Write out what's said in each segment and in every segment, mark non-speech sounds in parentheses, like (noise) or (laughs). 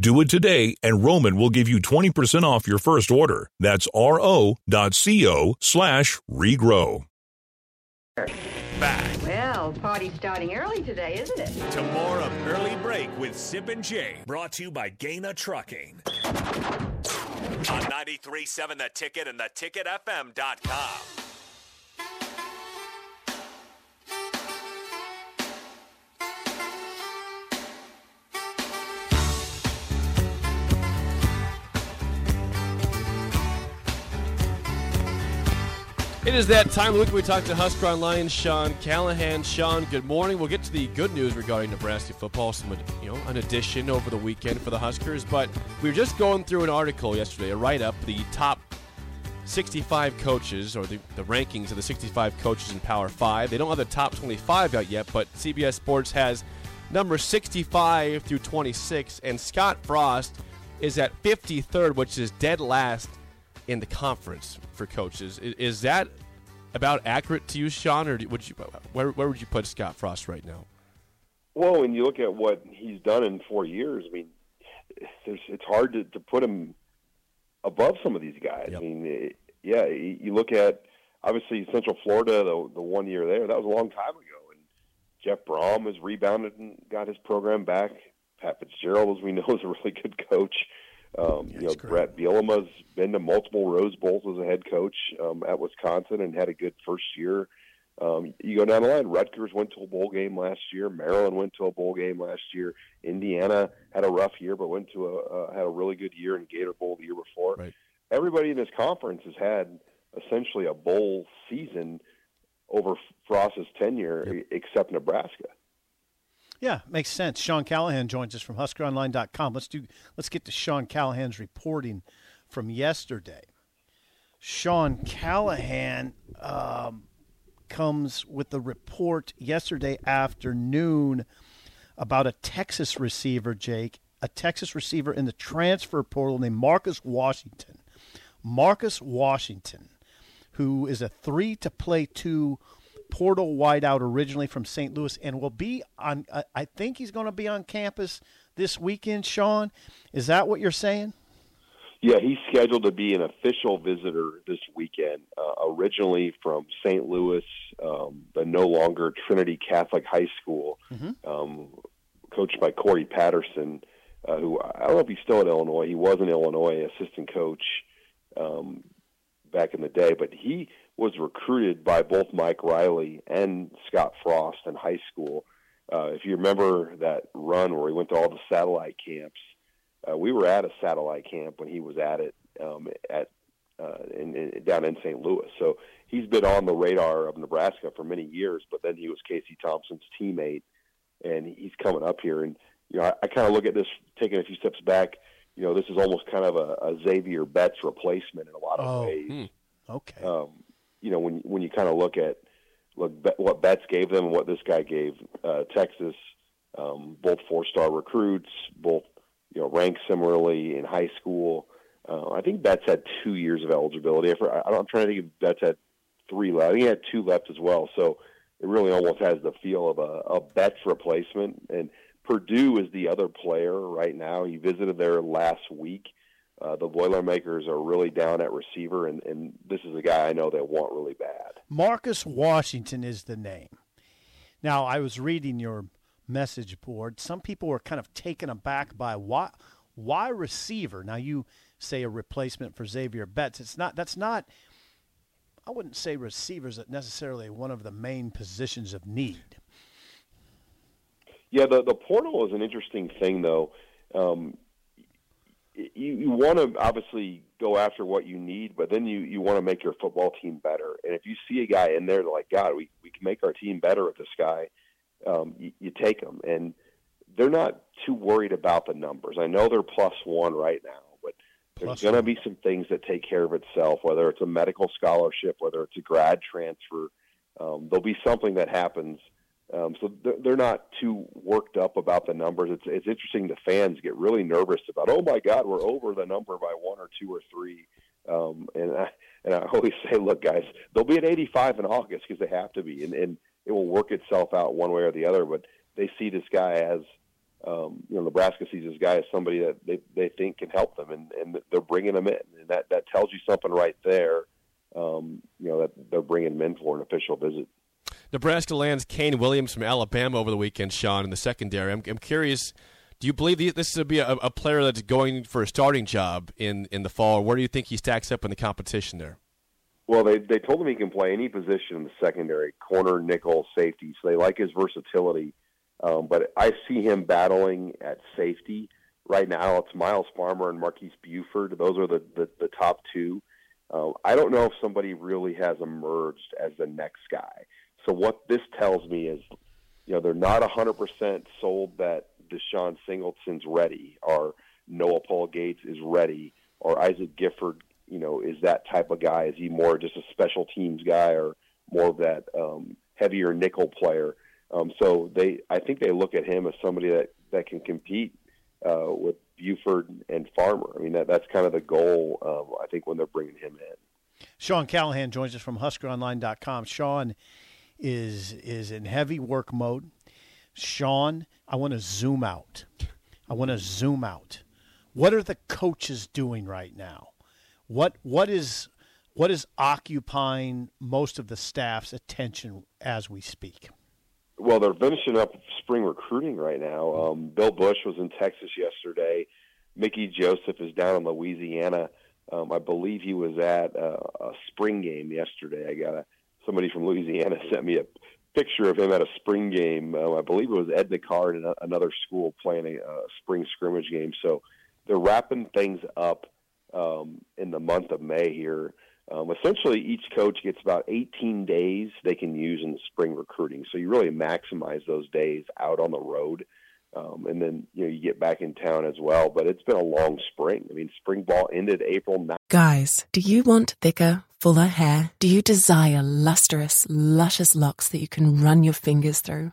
Do it today, and Roman will give you 20% off your first order. That's ro.co slash regrow. Back Well, party's starting early today, isn't it? to more of Early Break with Sip and Jay, brought to you by Gaina Trucking. On 93.7 The Ticket and theticketfm.com. It is that time of week we talk to Husker Online Sean Callahan. Sean, good morning. We'll get to the good news regarding Nebraska football, some you know, an addition over the weekend for the Huskers. But we were just going through an article yesterday, a write-up, the top 65 coaches or the, the rankings of the 65 coaches in Power 5. They don't have the top 25 out yet, but CBS Sports has number 65 through 26, and Scott Frost is at 53rd, which is dead last in the conference for coaches. I- Is that about accurate to you, Sean, or would you where, where would you put Scott Frost right now? Well, when you look at what he's done in four years, I mean, there's, it's hard to, to put him above some of these guys. Yep. I mean, it, yeah, you you look at obviously Central Florida, the the one year there, that was a long time ago, and Jeff Brohm has rebounded and got his program back. Pat Fitzgerald, as we (laughs) know, is a really good coach. Um, you know, Bret Bielema's been to multiple Rose Bowls as a head coach um, at Wisconsin and had a good first year. Um, you go down the line. Rutgers went to a bowl game last year. Maryland went to a bowl game last year. Indiana had a rough year, but went to a uh, had a really good year in Gator Bowl the year before. Right. Everybody in this conference has had essentially a bowl season over Frost's tenure, e- except Nebraska. Yeah, makes sense. Sean Callahan joins us from HuskerOnline.com. Let's do. Let's get to Sean Callahan's reporting from yesterday. Sean Callahan um, comes with a report yesterday afternoon about a Texas receiver, Jake, a Texas receiver in the transfer portal named Marcus Washington. Marcus Washington, who is a three to play two portal wideout originally from St. Louis and will be on, I- think he's going to be on campus this weekend, Sean. Is that what you're saying? Yeah, he's scheduled to be an official visitor this weekend. Uh, originally from St. Louis, um, but no longer Trinity Catholic High School, um, coached by Cory Patterson, uh, who I don't know if he's still at Illinois. He was an Illinois assistant coach um, back in the day, but he was recruited by both Mike Riley and Scott Frost in high school. Uh, if you remember that run where he went to all the satellite camps, uh, we were at a satellite camp when he was at it um, at uh, in, in, down in St. Louis. So he's been on the radar of Nebraska for many years. But then he was Casey Thompson's teammate, and he's coming up here. And you know, I, I kind of look at this taking a few steps back. You know, this is almost kind of a, a Xavier Betts replacement in a lot of Oh, ways. Okay. Um, you know, when when you kind of look at look what Betts gave them, and what this guy gave uh, Texas, um, both four star recruits, both you know ranked similarly in high school. Uh, I think Betts had two years of eligibility. I, I'm trying to think if Betts had three left. I think he had two left as well. So it really almost has the feel of a, a Betts replacement. And Purdue is the other player right now. He visited there last week. Uh, the Boilermakers are really down at receiver, and, and this is a guy I know they want really bad. Marcus Washington is the name. Now, I was reading your message board. Some people were kind of taken aback by why why receiver. Now you say a replacement for Xavier Betts. It's not that's not I wouldn't say receivers are necessarily one of the main positions of need. Yeah, the the portal is an interesting thing, though. Um, you, you want to obviously go after what you need, but then you, you want to make your football team better. And if you see a guy in there like, God, we, we can make our team better with this guy, um, you, you take them. And they're not too worried about the numbers. I know they're plus one right now, but there's going to be some things that take care of itself, whether it's a medical scholarship, whether it's a grad transfer. Um, there'll be something that happens – um, so they're not too worked up about the numbers. It's it's interesting. The fans get really nervous about. Oh my God, we're over the number by one or two or three. Um, and I and I (laughs) always say, look, guys, they'll be at 85 in August because they have to be, and and it will work itself out one way or the other. But they see this guy as, um, you know, Nebraska sees this guy as somebody that they they think can help them, and and they're bringing him in, and that that tells you something right there. Um, you know that they're bringing him in for an official visit. Nebraska lands Kaine Williams from Alabama over the weekend, Sean, in the secondary. I'm, I'm curious, do you believe this to be a, a, player that's going for a starting job in, in the fall? Where do you think he stacks up in the competition there? Well, they they told him he can play any position in the secondary, corner, nickel, safety. So they like his versatility. Um, but I see him battling at safety right now. It's Myles Farmer and Marques Buford. Those are the the, the top two. Uh, I don't know if somebody really has emerged as the next guy. So what this tells me is, you know, they're not 100% sold that DeShon Singleton's ready, or Noa Pola-Gates is ready, or Isaac Gifford, you know, is that type of guy. Is he more just a special teams guy, or more of that um, heavier nickel player? Um, so they, I think they look at him as somebody that that can compete uh, with Buford and Farmer. I mean, that that's kind of the goal. Um, I think when they're bringing him in. Sean Callahan joins us from HuskerOnline.com. Sean is is in heavy work mode. Sean, I want to zoom out. I want to zoom out. What are the coaches doing right now? What what is what is occupying most of the staff's attention as we speak? Well, they're finishing up spring recruiting right now. Um, Bill Busch was in Texas yesterday. Mickey Joseph is down in Louisiana. Um, I believe he was at a, a spring game yesterday. I got a somebody from Louisiana (laughs) sent me a picture of him at a spring game. Uh, I believe it was Edna Karr and another school playing a, a spring scrimmage game. So they're wrapping things up um, in the month of May here. Um, essentially, each coach gets about 18 days they can use in the spring recruiting. So you really maximize those days out on the road. Um, and then you know you get back in town as well. But it's been a long spring. I mean, spring ball ended April 9th. Guys, do you want thicker, fuller hair? Do you desire lustrous, luscious locks that you can run your fingers through?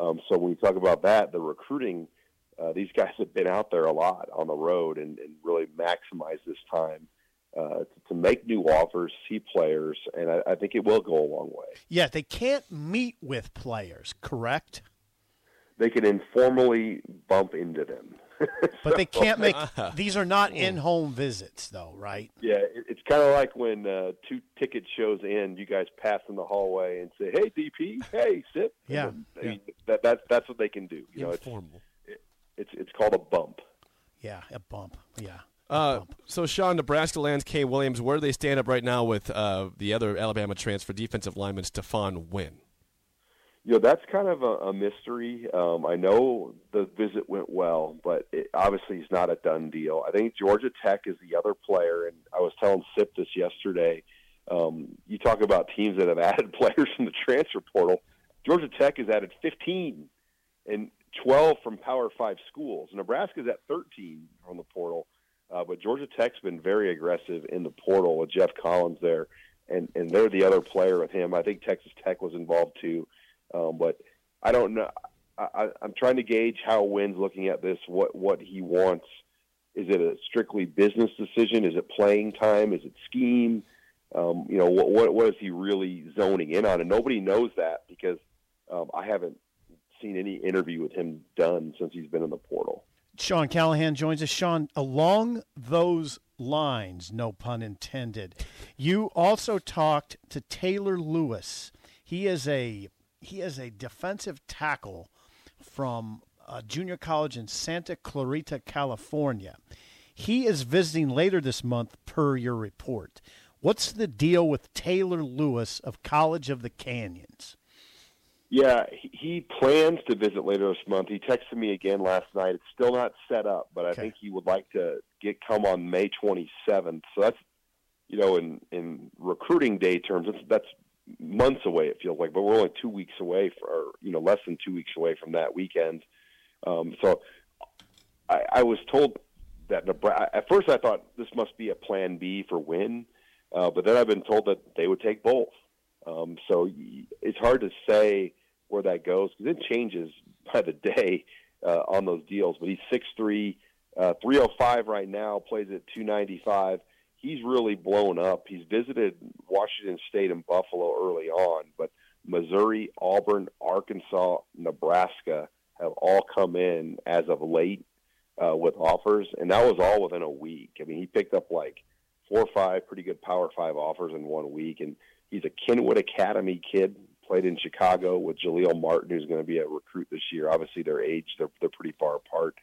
Um, so when we talk about that, the recruiting, uh, these guys have been out there a lot on the road and, and really maximize this time uh, to, to, make new offers, see players, and I, I, think it will go a long way. Yeah, they can't meet with players, correct? They can informally bump into them. (laughs) but they can't make these are not in-home visits, though, right? Yeah, it's kind of like when uh, two ticket shows end, you guys pass in the hallway and say, "Hey, DP, hey, sip." Yeah, yeah. that that's that's what they can do. You know, it's, it, it's it's called a bump. Yeah, a bump. Yeah. Uh, so, Sean, Nebraska lands K. Williams. Where do they stand up right now with uh, the other Alabama transfer defensive lineman, Stephon Wynn? You know that's kind of a, a mystery. Um, I know the visit went well, but it obviously is not a done deal. I think Georgia Tech is the other player, and I was telling Sip this yesterday. Um, you talk about teams that have (laughs) added players from the transfer portal. Georgia Tech has added 15 and 12 from Power Five schools. Nebraska's at 13 from the portal, uh, but Georgia Tech's been very aggressive in the portal with Geoff Collins there, and and they're the other player with him. I think Texas Tech was involved too, um, but I don't know. I, I'm trying to gauge how Wynn's looking at this. What what he wants. Is it a strictly business decision? Is it playing time? Is it scheme? Um, you know, what, what what is he really zoning in on? And nobody knows that because um, I haven't seen any interview with him done since he's been in the portal. Sean Callahan joins us. Sean, along those lines, no pun intended, you also talked to Taylor Lewis. He is a he is a defensive tackle from a junior college in Santa Clarita, California. He is visiting later this month, per your report. What's the deal with Taylor Lewis of College of the Canyons? Yeah, he plans to visit later this month. He texted me again last night. It's still not set up, but I Okay. think he would like to get come on May 27th. So that's you know, in in recruiting day terms, that's that's months away. It feels like, but we're only two weeks away, for, or you know, less than two weeks away from that weekend. Um, so I, I was told that Nebraska. At first, I thought this must be a Plan B for Wynn, uh, but then I've been told that they would take both. Um, so it's hard to say where that goes because it changes by the day uh, on those deals. But he's six three, uh, three oh five right now. Plays at two ninety five. He's really blown up. He's visited Washington State and Buffalo early on, but Missouri, Auburn, Arkansas, Nebraska have all come in as of late uh, with offers, and that was all within a week. I mean, he picked up like four or five pretty good Power Five offers in one week, and he's a Kenwood Academy kid. Played in Chicago with Jaleel Martin, who's going to be a recruit this year. Obviously, their age they're they're pretty far apart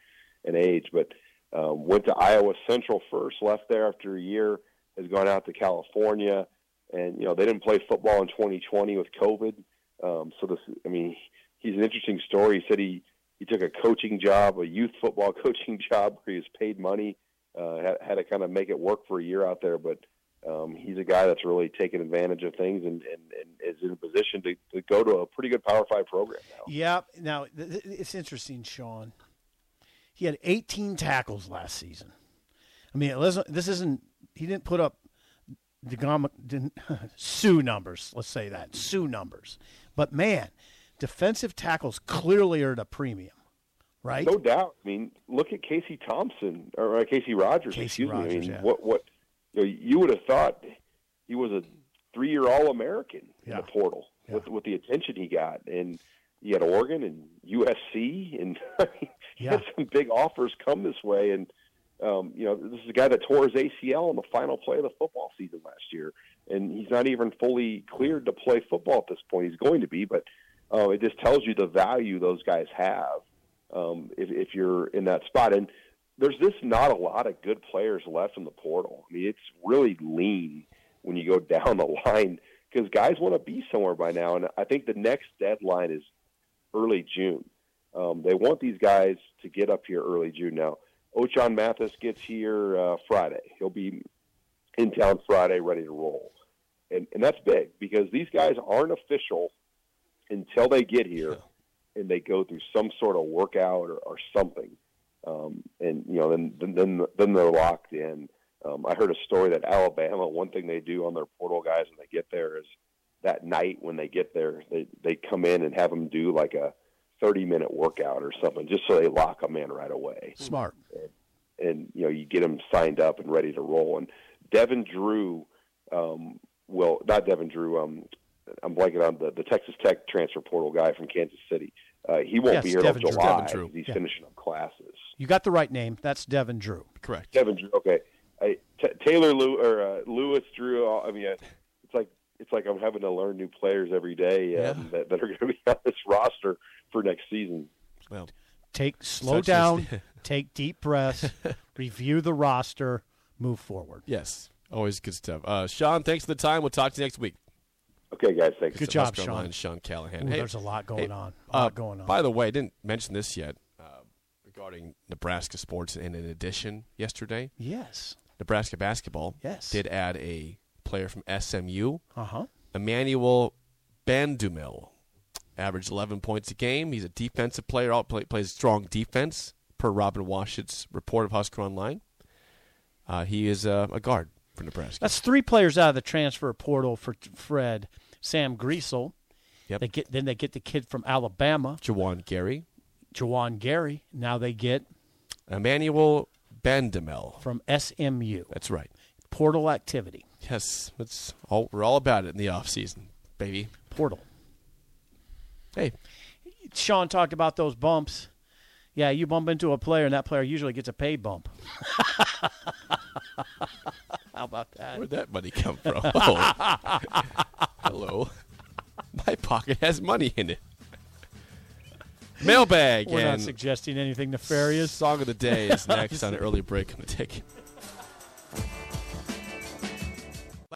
in age, but um, went to Iowa Central first, left there after a year, has gone out to California, and you know they didn't play football in 2020 with COVID. Um, so this, I mean, he's an interesting story. He said he he took a coaching job, a youth football (laughs) coaching job, where he was paid money, uh, had, had to kind of make it work for a year out there, but. Um, he's a guy that's really taken advantage of things and, and, and is in a position to, to go to a pretty good Power Five program now. Yeah. Now th- it's interesting, Sean. He had 18 tackles last season. I mean, this isn't. He didn't put up the (laughs) Suh numbers. Let's say that Suh numbers. But man, defensive tackles clearly are at a premium, right? No doubt. I mean, look at Casey Thompson or uh, Casey Rogers. Casey excuse me. I Rogers, mean, yeah. what what you, know, you would have thought he was a three-year All-American in the portal Yeah. with with the attention he got, and he had Oregon and USC, and (laughs) he Yeah. had some big offers come this way. And um, you know, this is a guy that tore his ACL in the final play of the football season last year, and he's not even fully cleared to play football at this point. He's going to be, but uh, it just tells you the value those guys have um, if, if you're in that spot. And there's just not a lot of good players left in the portal. I mean, it's really lean when you go (laughs) down the line because guys want to be somewhere by now. And I think the next deadline is early June. Um, they want these guys to get up here early June. Now, Ochaun Mathis gets here uh, Friday. He'll be in town Friday, ready to roll. And, and that's big because these guys aren't official until they get here and they go through some sort of workout or, or something. Um, and you know, then then then, then they're locked in. Um, I heard a story that Alabama, one thing they do on their portal guys when they get there is that night when they get there, they they come in and have them do like a thirty minute workout or something, just so they lock them in right away Smart. and you know you get them signed up and ready to roll. And Devin Drew, um, well, not Devin Drew. Um, I'm blanking on the the Texas Tech transfer portal guy from Kansas City. Uh, he won't Yes, be here Devin till Drew. July. Devin Drew. 'cause He's Yeah. finishing up classes. You got the right name. That's Devin Drew. Correct. Devin Drew. Okay, I, T- Taylor Lew, or uh, Lewis Drew. I mean, uh, it's like it's like I'm having to learn new players every day um, that, that are going to be (laughs) on this roster for next season. Well, Take slow Such is- down. (laughs) take deep breaths. (laughs) review the roster. Move forward. yes. Always good stuff. Uh, Sean, thanks for the time. We'll talk to you next week. Okay, guys, thanks. Good Mr. job, Sean. Online, Sean Callahan. Ooh, Hey, there's a lot going hey, on. A uh, going on. By the way, I didn't mention this yet uh, regarding Nebraska sports. And in addition, yesterday, yes. Nebraska basketball Yes. did add a player from SMU, Uh huh. Emmanuel Bandoumel. averaged 11 points a game. He's a defensive player. Out play, plays strong defense per Robin Washut's report of Husker Online. Uh, he is uh, a guard for Nebraska. That's three players out of the transfer portal for Fred. Sam Griesel. Yep. They get then they get the kid from Alabama, Juwan Gary, Juwan Gary. Now they get Emmanuel Bandoumel. from SMU. That's right. Portal activity. Yes, it's all, we're all about it in the off season, baby. Portal. Hey, Sean talked about those bumps. Yeah, you bump into a player, and that player usually gets a pay bump. (laughs) How about that? where'd that money come from? (laughs) Oh. Hello. My pocket has money in it. Mailbag We're not suggesting anything nefarious. song of the day is (laughs) next on early break on the ticket.